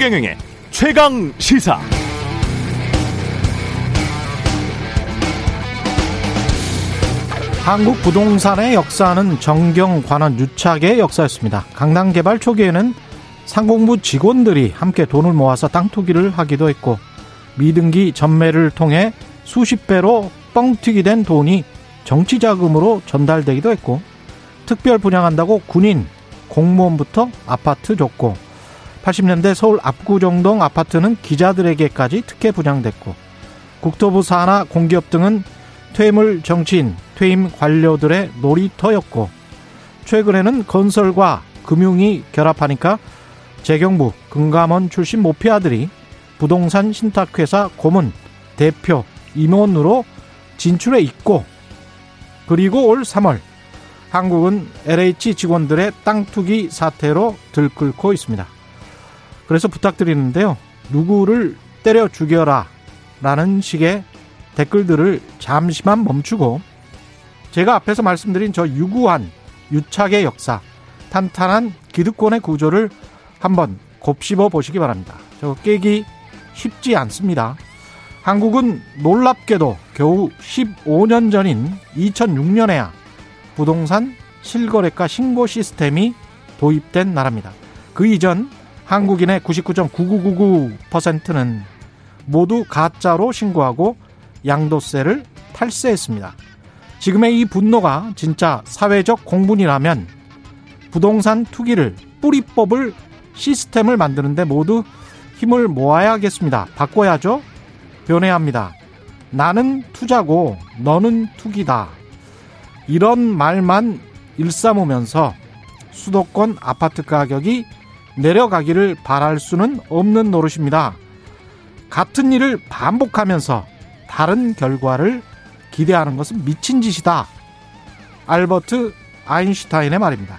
최경영의 최강 시사. 한국 부동산의 역사는 정경 관원 유착의 역사였습니다. 강남 개발 초기에는 상공부 직원들이 함께 돈을 모아서 땅 투기를 하기도 했고 미등기 전매를 통해 수십 배로 뻥튀기 된 돈이 정치 자금으로 전달되기도 했고 특별 분양한다고 군인, 공무원부터 아파트 줬고 80년대 서울 압구정동 아파트는 기자들에게까지 특혜 분양됐고 국토부 산하 공기업 등은 퇴물 정치인, 퇴임 관료들의 놀이터였고 최근에는 건설과 금융이 결합하니까 재경부, 금감원 출신 모피 아들이 부동산 신탁회사 고문, 대표, 임원으로 진출해 있고 그리고 올 3월 한국은 LH 직원들의 땅 투기 사태로 들끓고 있습니다. 그래서 부탁드리는데요. 누구를 때려 죽여라 라는 식의 댓글들을 잠시만 멈추고 제가 앞에서 말씀드린 저 유구한 유착의 역사, 탄탄한 기득권의 구조를 한번 곱씹어 보시기 바랍니다. 저 깨기 쉽지 않습니다. 한국은 놀랍게도 겨우 15년 전인 2006년에야 부동산 실거래가 신고 시스템이 도입된 나라입니다. 그 이전 한국인의 99.9999%는 모두 가짜로 신고하고 양도세를 탈세했습니다. 지금의 이 분노가 진짜 사회적 공분이라면 부동산 투기를 뿌리법을 시스템을 만드는데 모두 힘을 모아야겠습니다. 바꿔야죠. 변해야 합니다. 나는 투자고 너는 투기다. 이런 말만 일삼으면서 수도권 아파트 가격이 내려가기를 바랄 수는 없는 노릇입니다. 같은 일을 반복하면서 다른 결과를 기대하는 것은 미친 짓이다. 알버트 아인슈타인의 말입니다.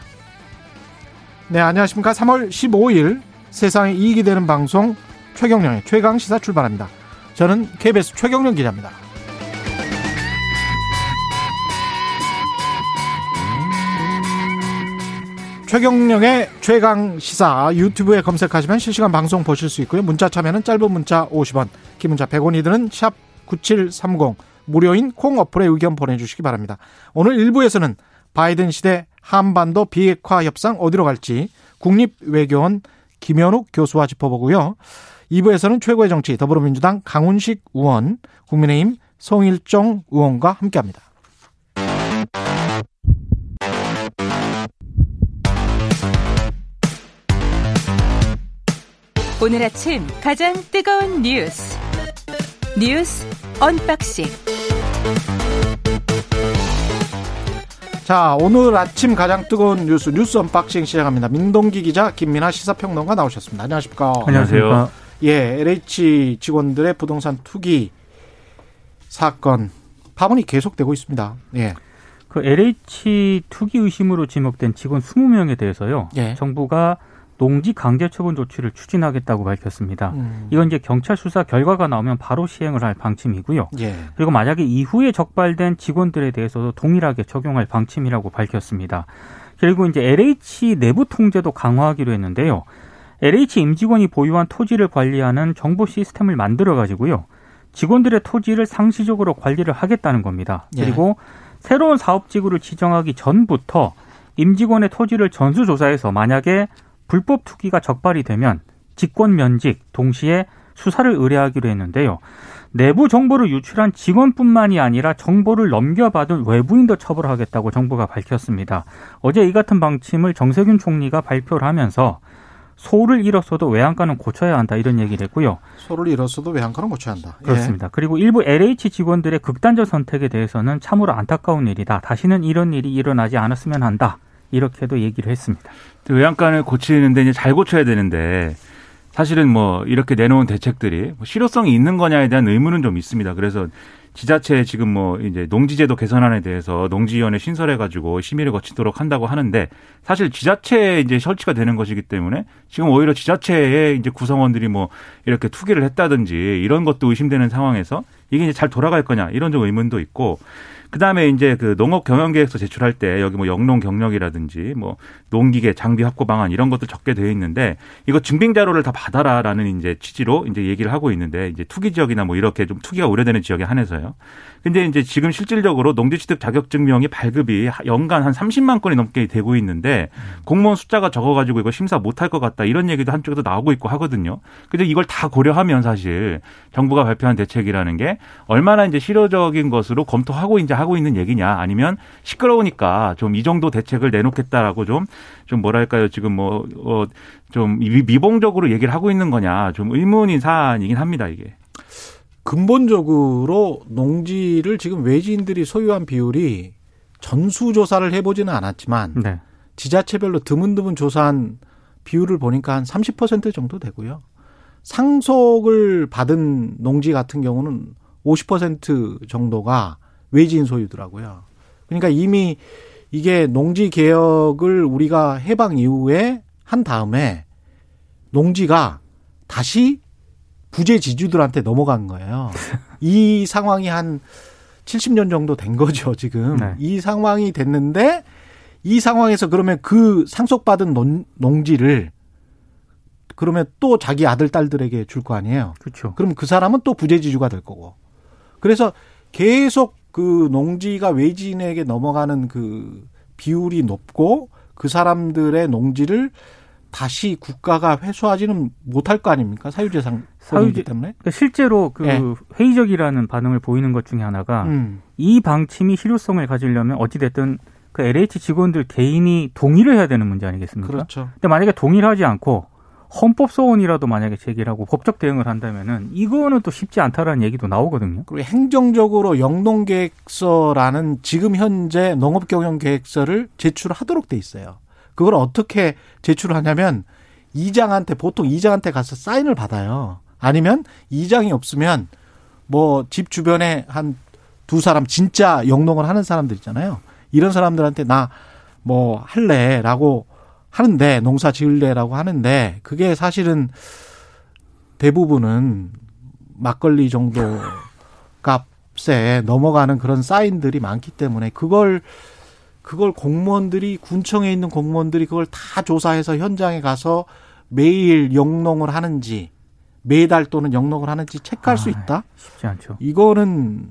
네, 안녕하십니까. 3월 15일 세상에 이익이 되는 방송 최경령의 최강 시사 출발합니다. 저는 KBS 최경령 기자입니다. 최경령의 최강 시사 유튜브에 검색하시면 실시간 방송 보실 수 있고요. 문자 참여는 짧은 문자 50원, 긴 문자 100원이 드는 샵 9730 무료인 콩 어플에 의견 보내주시기 바랍니다. 오늘 1부에서는 바이든 시대 한반도 비핵화 협상 어디로 갈지 국립외교원 김현욱 교수와 짚어보고요. 2부에서는 최고의 정치 더불어민주당 강훈식 의원, 국민의힘 송일종 의원과 함께합니다. 오늘 아침 가장 뜨거운 뉴스 뉴스 언박싱 자, 오늘 아침 가장 뜨거운 뉴스 뉴스 언박싱 시작합니다. 민동기 기자, 김민하 시사평론가 나오셨습니다. 안녕하십니까? 안녕하세요. 예, LH 직원들의 부동산 투기 사건 파문이 계속되고 있습니다. 예. 그 LH 투기 의심으로 지목된 직원 20명에 대해서요. 예. 정부가 농지 강제 처분 조치를 추진하겠다고 밝혔습니다. 음. 이건 이제 경찰 수사 결과가 나오면 바로 시행을 할 방침이고요. 예. 그리고 만약에 이후에 적발된 직원들에 대해서도 동일하게 적용할 방침이라고 밝혔습니다. 그리고 이제 LH 내부 통제도 강화하기로 했는데요. LH 임직원이 보유한 토지를 관리하는 정보 시스템을 만들어 가지고요. 직원들의 토지를 상시적으로 관리를 하겠다는 겁니다. 예. 그리고 새로운 사업지구를 지정하기 전부터 임직원의 토지를 전수조사해서 만약에 불법 투기가 적발이 되면 직권 면직 동시에 수사를 의뢰하기로 했는데요. 내부 정보를 유출한 직원뿐만이 아니라 정보를 넘겨받은 외부인도 처벌하겠다고 정부가 밝혔습니다. 어제 이 같은 방침을 정세균 총리가 발표를 하면서 소를 잃었어도 외양간은 고쳐야 한다 이런 얘기를 했고요. 소를 잃었어도 외양간은 고쳐야 한다. 예. 그렇습니다. 그리고 일부 LH 직원들의 극단적 선택에 대해서는 참으로 안타까운 일이다. 다시는 이런 일이 일어나지 않았으면 한다. 이렇게도 얘기를 했습니다. 외양간을 고치는데 이제 잘 고쳐야 되는데 사실은 뭐 이렇게 내놓은 대책들이 뭐 실효성이 있는 거냐에 대한 의문은 좀 있습니다. 그래서 지자체 지금 뭐 이제 농지제도 개선안에 대해서 농지위원회 신설해가지고 심의를 거치도록 한다고 하는데 사실 지자체에 이제 설치가 되는 것이기 때문에 지금 오히려 지자체의 이제 구성원들이 뭐 이렇게 투기를 했다든지 이런 것도 의심되는 상황에서 이게 이제 잘 돌아갈 거냐 이런 좀 의문도 있고 그다음에 이제 그 농업 경영 계획서 제출할 때 여기 뭐 영농 경력이라든지 뭐 농기계 장비 확보 방안 이런 것도 적게 되어 있는데 이거 증빙 자료를 다 받아라라는 이제 취지로 이제 얘기를 하고 있는데 이제 투기 지역이나 뭐 이렇게 좀 투기가 우려되는 지역에 한해서요. 근데 이제 지금 실질적으로 농지 취득 자격 증명이 발급이 연간 한 30만 건이 넘게 되고 있는데 공무원 숫자가 적어 가지고 이거 심사 못할 것 같다 이런 얘기도 한쪽에서 나오고 있고 하거든요. 근데 이걸 다 고려하면 사실 정부가 발표한 대책이라는 게 얼마나 이제 실효적인 것으로 검토하고 이제 하고 있는 얘기냐 아니면 시끄러우니까 좀 이 정도 대책을 내놓겠다라고 좀좀 뭐랄까요 지금 뭐 어, 좀 미봉적으로 얘기를 하고 있는 거냐 좀 의문인 사안이긴 합니다 이게. 근본적으로 농지를 지금 외지인들이 소유한 비율이 전수조사를 해보지는 않았지만 네. 지자체별로 드문드문 조사한 비율을 보니까 한 30% 정도 되고요. 상속을 받은 농지 같은 경우는 50% 정도가 외지인 소유더라고요. 그러니까 이미 이게 농지 개혁을 우리가 해방 이후에 한 다음에 농지가 다시 부재 지주들한테 넘어간 거예요. 이 상황이 한 70년 정도 된 거죠, 지금. 네. 이 상황이 됐는데 이 상황에서 그러면 그 상속받은 농, 농지를 그러면 또 자기 아들 딸들에게 줄 거 아니에요. 그렇죠. 그럼 그 사람은 또 부재지주가 될 거고. 그래서 계속 그 농지가 외지인에게 넘어가는 그 비율이 높고 그 사람들의 농지를 다시 국가가 회수하지는 못할 거 아닙니까? 사유재산 사유재- 때문에. 그러니까 실제로 그 네. 회의적이라는 반응을 보이는 것 중에 하나가 음. 이 방침이 실효성을 가지려면 어찌 됐든 그 LH 직원들 개인이 동의를 해야 되는 문제 아니겠습니까? 그렇죠. 근데 만약에 동의를 하지 않고 헌법 소원이라도 만약에 제기를 하고 법적 대응을 한다면은 이거는 또 쉽지 않다라는 얘기도 나오거든요. 그리고 행정적으로 영농 계획서라는 지금 현재 농업 경영 계획서를 제출하도록 돼 있어요. 그걸 어떻게 제출하냐면 이장한테 보통 이장한테 가서 사인을 받아요. 아니면 이장이 없으면 뭐 집 주변에 한 두 사람 진짜 영농을 하는 사람들 있잖아요. 이런 사람들한테 나 뭐 할래라고 하는데 농사 지을래라고 하는데 그게 사실은 대부분은 막걸리 정도 값에 넘어가는 그런 사인들이 많기 때문에 그걸 그걸 공무원들이 군청에 있는 공무원들이 그걸 다 조사해서 현장에 가서 매일 영농을 하는지 매달 또는 영농을 하는지 체크할 수 아, 있다. 쉽지 않죠. 이거는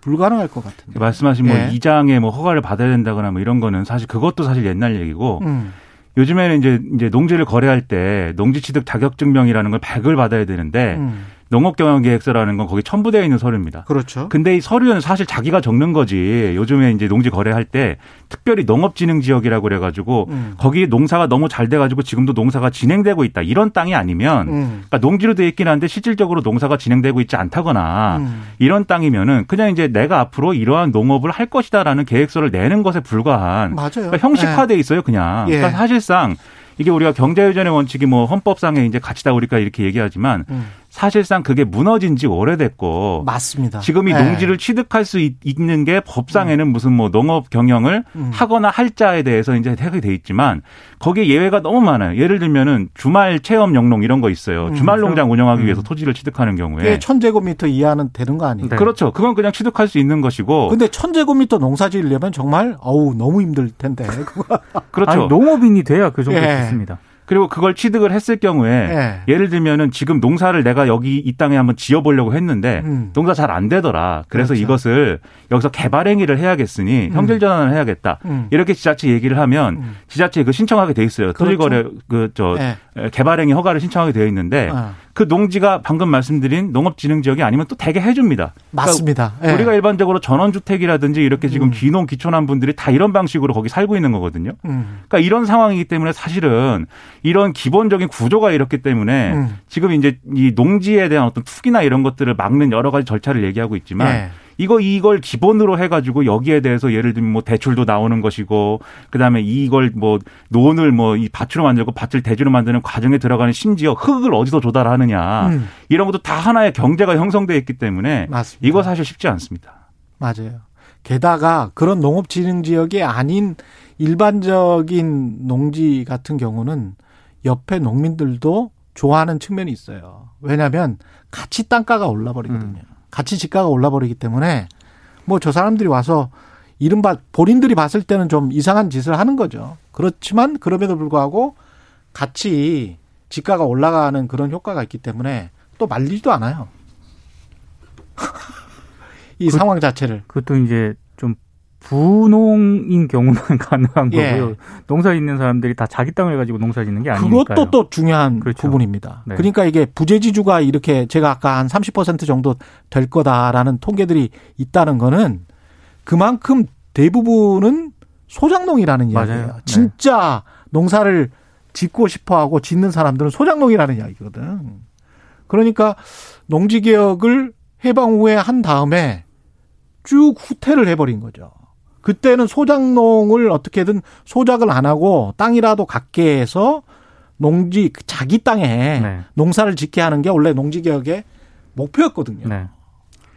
불가능할 것 같은데. 말씀하신 뭐 예. 이장의 뭐 허가를 받아야 된다거나 뭐 이런 거는 사실 그것도 사실 옛날 얘기고 음. 요즘에는 이제 이제 농지를 거래할 때 농지 취득 자격 증명이라는 걸 발급을 받아야 되는데 음. 농업 경영 계획서라는 건 거기 첨부되어 있는 서류입니다. 그렇죠. 근데 이 서류는 사실 자기가 적는 거지. 요즘에 이제 농지 거래할 때 특별히 농업진흥 지역이라고 그래가지고 음. 거기 농사가 너무 잘 돼가지고 지금도 농사가 진행되고 있다. 이런 땅이 아니면 음. 그러니까 농지로 돼 있긴 한데 실질적으로 농사가 진행되고 있지 않다거나 음. 이런 땅이면은 그냥 이제 내가 앞으로 이러한 농업을 할 것이다라는 계획서를 내는 것에 불과한 맞아요. 그러니까 형식화돼 있어요, 그냥. 예. 그러니까 사실상 이게 우리가 경제유전의 원칙이 뭐 헌법상의 이제 가치다 우리가 이렇게 얘기하지만 음. 사실상 그게 무너진 지 오래됐고 맞습니다. 지금 이 예. 농지를 취득할 수 있- 있는 게 법상에는 무슨 뭐 농업 경영을 음. 하거나 할 자에 대해서 이제 해석이 돼 있지만 거기에 예외가 너무 많아요. 예를 들면은 주말 체험 영농 이런 거 있어요. 음, 주말 농장 운영하기 음. 위해서 토지를 취득하는 경우에 그게 천제곱미터 이하는 되는 거 아니에요? 네. 그렇죠. 그건 그냥 취득할 수 있는 것이고 근데 천제곱미터 농사 지으려면 정말 어우 너무 힘들 텐데 그거 그렇죠. 아니, 농업인이 돼야 그 정도 예. 됐습니다. 그리고 그걸 취득을 했을 경우에 예. 예를 들면은 지금 농사를 내가 여기 이 땅에 한번 지어보려고 했는데 음. 농사 잘 안 되더라. 그래서 그렇죠. 이것을 여기서 개발 행위를 해야겠으니 음. 형질 전환을 해야겠다. 음. 이렇게 지자체 얘기를 하면 음. 지자체에 그 신청하게 돼 있어요. 그렇죠. 토지거래 그저 예. 개발행위 허가를 신청하게 되어 있는데 아, 그 농지가 방금 말씀드린 농업진흥 지역이 아니면 또 대개 해줍니다. 그러니까 맞습니다. 예. 우리가 일반적으로 전원주택이라든지 이렇게 지금 음. 귀농 귀촌한 분들이 다 이런 방식으로 거기 살고 있는 거거든요. 음. 그러니까 이런 상황이기 때문에 사실은 이런 기본적인 구조가 이렇기 때문에 음. 지금 이제 이 농지에 대한 어떤 투기나 이런 것들을 막는 여러 가지 절차를 얘기하고 있지만 예. 이거 이걸 기본으로 해가지고 여기에 대해서 예를 들면 뭐 대출도 나오는 것이고 그다음에 이걸 뭐 논을 뭐 이 밭으로 만들고 밭을 대지로 만드는 과정에 들어가는 심지어 흙을 어디서 조달하느냐 음. 이런 것도 다 하나의 경제가 형성돼 있기 때문에 맞습니다. 이거 사실 쉽지 않습니다. 맞아요. 게다가 그런 농업진흥 지역이 아닌 일반적인 농지 같은 경우는 옆에 농민들도 좋아하는 측면이 있어요. 왜냐하면 같이 땅가가 올라버리거든요. 같이 집가가 올라버리기 때문에 뭐 저 사람들이 와서 이른바 본인들이 봤을 때는 좀 이상한 짓을 하는 거죠. 그렇지만 그럼에도 불구하고 같이 집가가 올라가는 그런 효과가 있기 때문에 또 말리지도 않아요. 이 그, 상황 자체를. 그것도 이제 좀 부농인 경우만 가능한 예. 거고요. 농사 짓는 사람들이 다 자기 땅을 가지고 농사 짓는 게 아니니까요. 그것도 또 중요한 그렇죠. 부분입니다. 네. 그러니까 이게 부재지주가 이렇게 제가 아까 한 30% 정도 될 거다라는 통계들이 있다는 거는 그만큼 대부분은 소장농이라는 맞아요. 이야기예요. 네. 진짜 농사를 짓고 싶어 하고 짓는 사람들은 소장농이라는 이야기거든. 그러니까 농지 개혁을 해방 후에 한 다음에 쭉 후퇴를 해버린 거죠. 그때는 소작농을 어떻게든 소작을 안 하고 땅이라도 갖게 해서 농지 그 자기 땅에 네. 농사를 짓게 하는 게 원래 농지 개혁의 목표였거든요. 네.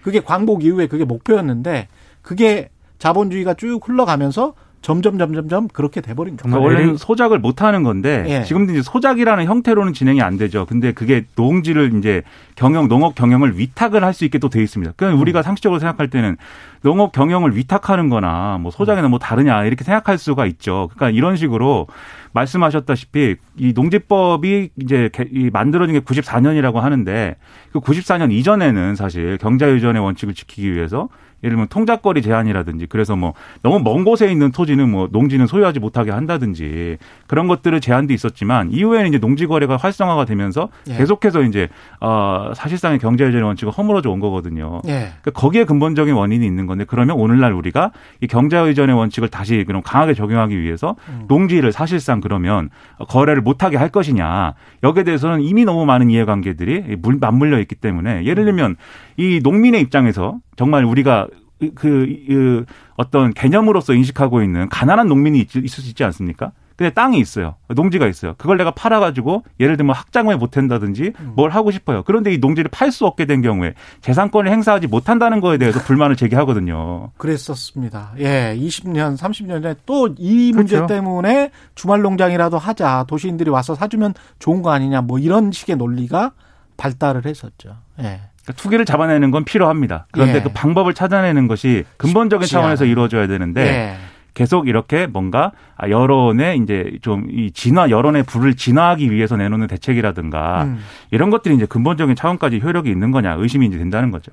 그게 광복 이후에 그게 목표였는데 그게 자본주의가 쭉 흘러가면서 점점 점점점 그렇게 돼버린 거죠. 그러니까 원래는 소작을 못 하는 건데 예. 지금도 이제 소작이라는 형태로는 진행이 안 되죠. 근데 그게 농지를 이제 경영 농업 경영을 위탁을 할 수 있게 또 돼 있습니다. 그러니까 우리가 상식적으로 생각할 때는 농업 경영을 위탁하는 거나 뭐 소작이나 뭐 다르냐 이렇게 생각할 수가 있죠. 그러니까 이런 식으로 말씀하셨다시피 이 농지법이 이제 만들어진 게 94년이라고 하는데 그 94년 이전에는 사실 경자유전의 원칙을 지키기 위해서 예를 들면 통작거리 제한이라든지 그래서 뭐 너무 먼 곳에 있는 토지는 뭐 농지는 소유하지 못하게 한다든지 그런 것들을 제한도 있었지만 이후에는 이제 농지 거래가 활성화가 되면서 예. 계속해서 이제 어 사실상의 경제유전의 원칙을 허물어져 온 거거든요. 예. 그러니까 거기에 근본적인 원인이 있는 건데 그러면 오늘날 우리가 이 경자의전의 원칙을 다시 그럼 강하게 적용하기 위해서 음. 농지를 사실상 그러면 거래를 못하게 할 것이냐 여기에 대해서는 이미 너무 많은 이해관계들이 물- 맞물려 있기 때문에 음. 예를 들면 이 농민의 입장에서 정말 우리가 그, 그 어떤 개념으로서 인식하고 있는 가난한 농민이 있, 있을 수 있지 않습니까? 근데 땅이 있어요. 농지가 있어요. 그걸 내가 팔아가지고 예를 들면 학장을 못한다든지 음. 뭘 하고 싶어요. 그런데 이 농지를 팔 수 없게 된 경우에 재산권을 행사하지 못한다는 거에 대해서 불만을 제기하거든요. 그랬었습니다. 예, 20년, 30년 전에 또 이 문제 그렇죠. 때문에 주말 농장이라도 하자. 도시인들이 와서 사주면 좋은 거 아니냐. 뭐 이런 식의 논리가 발달을 했었죠. 예. 그러니까 투기를 잡아내는 건 필요합니다. 그런데 예. 그 방법을 찾아내는 것이 근본적인 차원에서. 이루어져야 되는데 예. 계속 이렇게 뭔가 아, 여론의 이제 좀 이 진화 여론의 불을 진화하기 위해서 내놓는 대책이라든가 음. 이런 것들이 이제 근본적인 차원까지 효력이 있는 거냐 의심이 이제 된다는 거죠.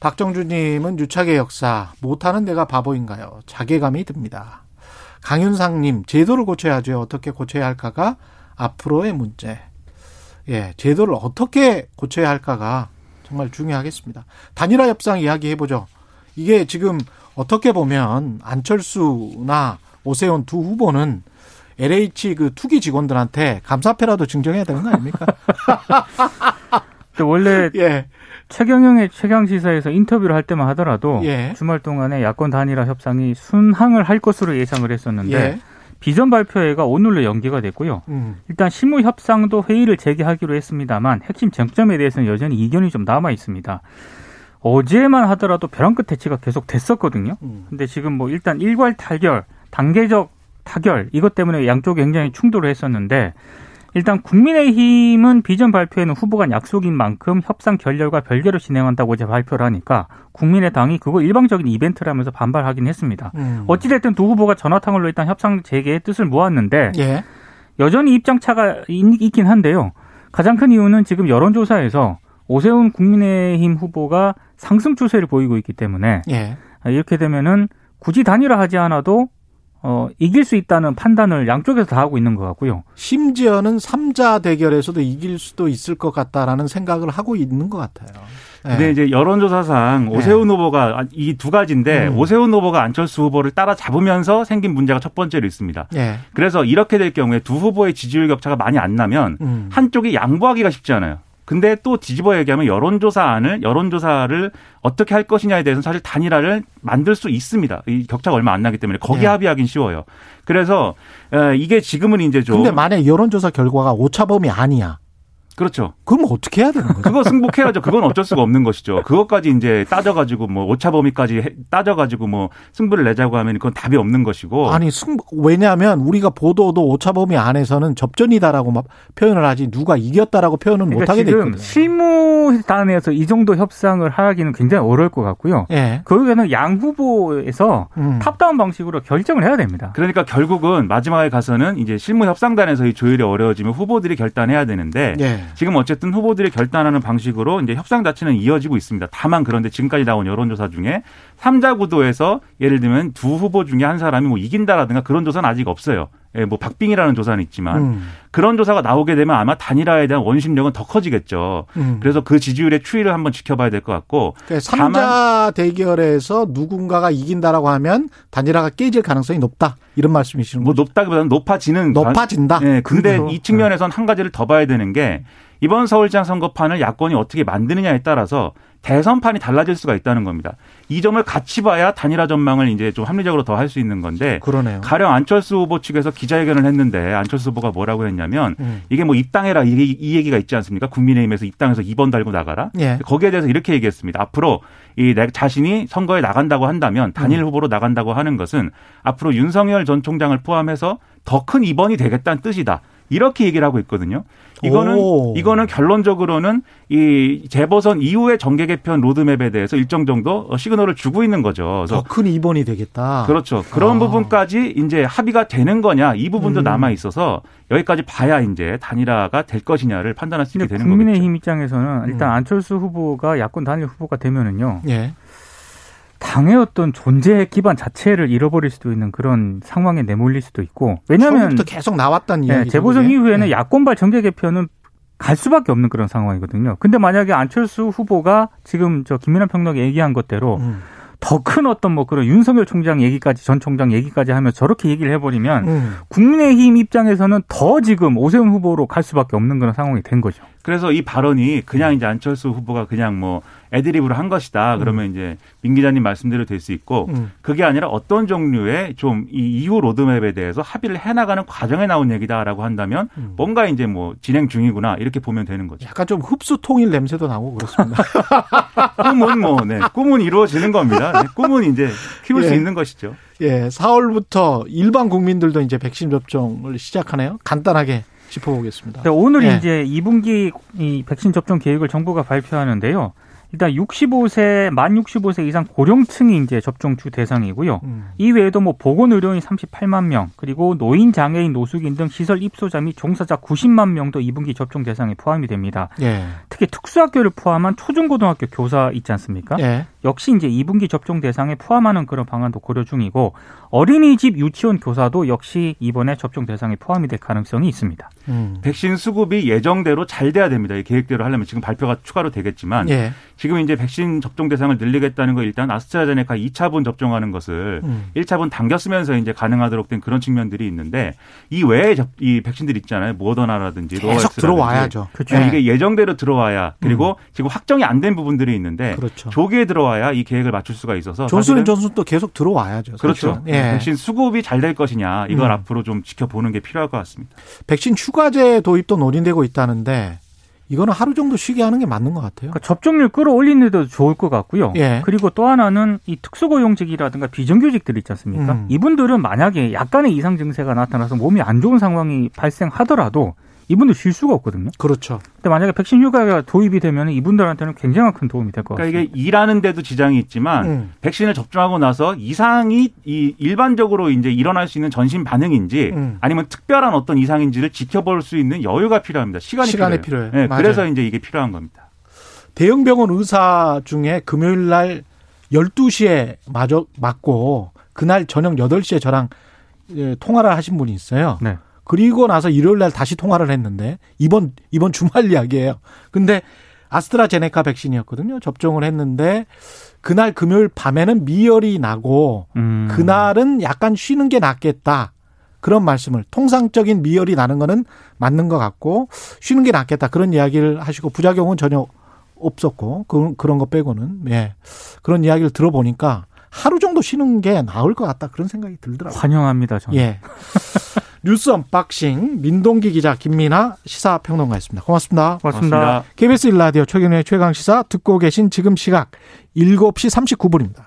박정주님은 유착의 역사 못하는 내가 바보인가요? 자괴감이 듭니다. 강윤상님 제도를 고쳐야죠. 어떻게 고쳐야 할까가 앞으로의 문제. 예, 제도를 어떻게 고쳐야 할까가 정말 중요하겠습니다. 단일화 협상 이야기 해보죠. 이게 지금 어떻게 보면 안철수나 오세훈 두 후보는 LH 그 투기 직원들한테 감사패라도 증정해야 되는 거 아닙니까? 원래 예, 최경영의 최강 시사에서 인터뷰를 할 때만 하더라도 예. 주말 동안에 야권 단일화 협상이 순항을 할 것으로 예상을 했었는데 예, 비전 발표회가 오늘로 연기가 됐고요. 음, 일단 실무 협상도 회의를 재개하기로 했습니다만 핵심 쟁점에 대해서는 여전히 이견이 좀 남아 있습니다. 어제만 하더라도 벼랑 끝 대치가 계속 됐었거든요. 음. 근데 지금 뭐 일단 일괄 타결, 단계적 타결 이것 때문에 양쪽이 굉장히 충돌을 했었는데 일단 국민의힘은 비전 발표에는 후보 간 약속인 만큼 협상 결렬과 별개로 진행한다고 이제 발표를 하니까 국민의당이 그거 일방적인 이벤트라면서 반발하긴 했습니다. 음. 어찌됐든 두 후보가 전화탕으로 일단 협상 재개의 뜻을 모았는데 예, 여전히 입장 차가 있- 있긴 한데요. 가장 큰 이유는 지금 여론조사에서 오세훈 국민의힘 후보가 상승 추세를 보이고 있기 때문에 예. 이렇게 되면은 굳이 단일화하지 않아도 어, 이길 수 있다는 판단을 양쪽에서 다 하고 있는 것 같고요. 심지어는 삼자 대결에서도 이길 수도 있을 것 같다라는 생각을 하고 있는 것 같아요. 근데 예. 이제 여론조사상 오세훈 후보가 이 두 가지인데 음. 오세훈 후보가 안철수 후보를 따라잡으면서 생긴 문제가 첫 번째로 있습니다. 예. 그래서 이렇게 될 경우에 두 후보의 지지율 격차가 많이 안 나면 음. 한쪽이 양보하기가 쉽지 않아요. 근데 또 뒤집어 얘기하면 여론조사안을 여론조사를 어떻게 할 것이냐에 대해서는 사실 단일화를 만들 수 있습니다. 이 격차가 얼마 안 나기 때문에 거기 예. 합의하긴 쉬워요. 그래서 에, 이게 지금은 이제 좀 근데 만약 여론조사 결과가 오차범위 아니야. 그렇죠. 그럼 어떻게 해야 되는 거죠? 그거 승복해야죠. 그건 어쩔 수가 없는 것이죠. 그것까지 이제 따져가지고 뭐 오차 범위까지 해- 따져가지고 뭐 승부를 내자고 하면 그건 답이 없는 것이고. 아니 승 왜냐하면 우리가 보도도 오차 범위 안에서는 접전이다라고 막 표현을 하지 누가 이겼다라고 표현은 그러니까 못 하게 돼 지금 있거든요. 실무단에서 이 정도 협상을 하기는 굉장히 어려울 것 같고요. 예. 결국에는 양 후보에서 음. 탑다운 방식으로 결정을 해야 됩니다. 그러니까 결국은 마지막에 가서는 이제 실무 협상단에서 이 조율이 어려워지면 후보들이 결단해야 되는데 예. 지금 어쨌든 후보들이 결단하는 방식으로 이제 협상 자체는 이어지고 있습니다. 다만 그런데 지금까지 나온 여론조사 중에 삼자 구도에서 예를 들면 두 후보 중에 한 사람이 뭐 이긴다라든가 그런 조사는 아직 없어요. 예, 뭐 박빙이라는 조사는 있지만 음. 그런 조사가 나오게 되면 아마 단일화에 대한 원심력은 더 커지겠죠. 음. 그래서 그 지지율의 추이를 한번 지켜봐야 될 것 같고 그러니까 삼자 대결에서 누군가가 이긴다라고 하면 단일화가 깨질 가능성이 높다 이런 말씀이시는 뭐 거죠? 높다기보다는 높아지는 높아진다. 예, 근데 그렇죠. 이 측면에선 한 가지를 더 봐야 되는 게 이번 서울시장 선거판을 야권이 어떻게 만드느냐에 따라서 대선판이 달라질 수가 있다는 겁니다. 이 점을 같이 봐야 단일화 전망을 이제 좀 합리적으로 더 할 수 있는 건데 그러네요. 가령 안철수 후보 측에서 기자회견을 했는데 안철수 후보가 뭐라고 했냐면 음. 이게 뭐 입당해라 이, 얘기- 이 얘기가 있지 않습니까? 국민의힘에서 입당해서 2번 달고 나가라. 예. 거기에 대해서 이렇게 얘기했습니다. 앞으로 이내 자신이 선거에 나간다고 한다면 단일 후보로 나간다고 하는 것은 앞으로 윤석열 전 총장을 포함해서 더큰 이번이 되겠다는 뜻이다. 이렇게 얘기를 하고 있거든요. 이거는 오. 이거는 결론적으로는 이 재보선 이후의 정계 개편 로드맵에 대해서 일정 정도 시그널을 주고 있는 거죠. 더 큰 입원이 되겠다. 그렇죠. 그런 아. 부분까지 이제 합의가 되는 거냐 이 부분도 음. 남아 있어서 여기까지 봐야 이제 단일화가 될 것이냐를 판단할 수 있게 되는 국민의힘 거겠죠. 입장에서는 일단 음. 안철수 후보가 야권 단일 후보가 되면은요 예. 당의 어떤 존재 기반 자체를 잃어버릴 수도 있는 그런 상황에 내몰릴 수도 있고 왜냐하면 처음부터 계속 나왔던 예, 이야기. 재보선 이후에는 야권발 정계 개편은 갈 수밖에 없는 그런 상황이거든요. 근데 만약에 안철수 후보가 지금 저 김민환 평론가 얘기한 것대로 음. 더큰 어떤 뭐 그런 윤석열 총장 얘기까지 전 총장 얘기까지 하면 저렇게 얘기를 해버리면 음. 국민의힘 입장에서는 더 지금 오세훈 후보로 갈 수밖에 없는 그런 상황이 된 거죠. 그래서 이 발언이 그냥 이제 안철수 후보가 그냥 뭐 애드립으로 한 것이다. 그러면 이제 민 기자님 말씀대로 될 수 있고 음. 그게 아니라 어떤 종류의 좀 이 이후 로드맵에 대해서 합의를 해나가는 과정에 나온 얘기다라고 한다면 음. 뭔가 이제 뭐 진행 중이구나 이렇게 보면 되는 거죠. 약간 좀 흡수 통일 냄새도 나고 그렇습니다. 꿈은 뭐, 네, 꿈은 이루어지는 겁니다. 네, 꿈은 이제 키울 수 예. 있는 것이죠. 예, 4월부터 일반 국민들도 이제 백신 접종을 시작하네요. 간단하게 짚어보겠습니다. 근데 오늘 예. 이제 2분기 이 백신 접종 계획을 정부가 발표하는데요. 일단 65세 만 65세 이상 고령층이 이제 접종 주 대상이고요. 음. 이 외에도 뭐 보건 의료인 38만 명, 그리고 노인, 장애인, 노숙인 등 시설 입소자 및 종사자 90만 명도 2분기 접종 대상에 포함이 됩니다. 예, 특히 특수학교를 포함한 초중고등학교 교사 있지 않습니까? 예, 역시 이제 2분기 접종 대상에 포함하는 그런 방안도 고려 중이고 어린이집 유치원 교사도 역시 이번에 접종 대상에 포함이 될 가능성이 있습니다. 음. 백신 수급이 예정대로 잘 돼야 됩니다. 이 계획대로 하려면 지금 발표가 추가로 되겠지만 예, 지금 이제 백신 접종 대상을 늘리겠다는 거 일단 아스트라제네카 2차분 접종하는 것을 음. 1차분 당겼으면서 이제 가능하도록 된 그런 측면들이 있는데 이 외에 접- 이 백신들 있잖아요. 모더나라든지 계속. 들어와야죠. 그렇죠. 예, 이게 예정대로 들어와야 그리고 지금 확정이 안 된 부분들이 있는데 그렇죠. 조기에 들어 와야 이 계획을 맞출 수가 있어서 존슨앤 사실은 존슨도 계속 들어와야죠. 그렇죠. 사실은. 예. 백신 수급이 잘 될 것이냐 이걸 음. 앞으로 좀 지켜보는 게 필요할 것 같습니다. 백신 추가제 도입도 논의되고 있다는데 이거는 하루 정도 쉬게 하는 게 맞는 것 같아요. 그러니까 접종률 끌어올리는 데도 좋을 것 같고요. 예. 그리고 또 하나는 이 특수고용직이라든가 비정규직들 있지 않습니까? 음. 이분들은 만약에 약간의 이상 증세가 나타나서 몸이 안 좋은 상황이 발생하더라도 이분들 쉴 수가 없거든요. 그렇죠. 근데 만약에 백신 휴가가 도입이 되면 이분들한테는 굉장히 큰 도움이 될것 그러니까 같습니다. 이게 일하는 데도 지장이 있지만 음. 백신을 접종하고 나서 이상이 이 일반적으로 이제 일어날 수 있는 전신 반응인지 음. 아니면 특별한 어떤 이상인지를 지켜볼 수 있는 여유가 필요합니다. 시간이, 시간이 필요해요. 필요해요. 네. 그래서 이제 이게 필요한 겁니다. 대형 병원 의사 중에 금요일 날 12시에 마저 맞고 그날 저녁 8시에 저랑 예, 통화를 하신 분이 있어요. 네. 그리고 나서 일요일 날 다시 통화를 했는데 이번 이번 주말 이야기예요. 근데 아스트라제네카 백신이었거든요. 접종을 했는데 그날 금요일 밤에는 미열이 나고 음. 그날은 약간 쉬는 게 낫겠다. 그런 말씀을 통상적인 미열이 나는 거는 맞는 것 같고 쉬는 게 낫겠다. 그런 이야기를 하시고 부작용은 전혀 없었고 그, 그런 거 빼고는 예. 그런 이야기를 들어보니까 하루 정도 쉬는 게 나을 것 같다. 그런 생각이 들더라고요. 환영합니다. 저는. 예. 뉴스 언박싱 민동기 기자 김민하 시사평론가였습니다. 고맙습니다. 고맙습니다. 고맙습니다. KBS 일라디오 최경영의 최강 시사 듣고 계신 지금 시각 7시 39분입니다.